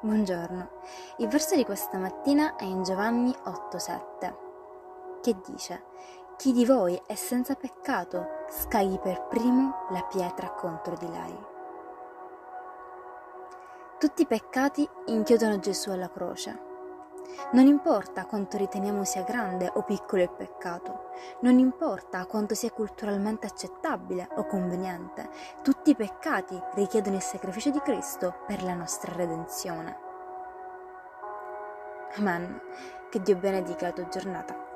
Buongiorno, il verso di questa mattina è in Giovanni 8:7, che dice, Chi di voi è senza peccato, scagli per primo la pietra contro di lei. Tutti i peccati inchiodano Gesù alla croce non importa quanto riteniamo sia grande o piccolo il peccato, non importa quanto sia culturalmente accettabile o conveniente, tutti i peccati richiedono il sacrificio di Cristo per la nostra redenzione. Amen. Che Dio benedica la tua giornata.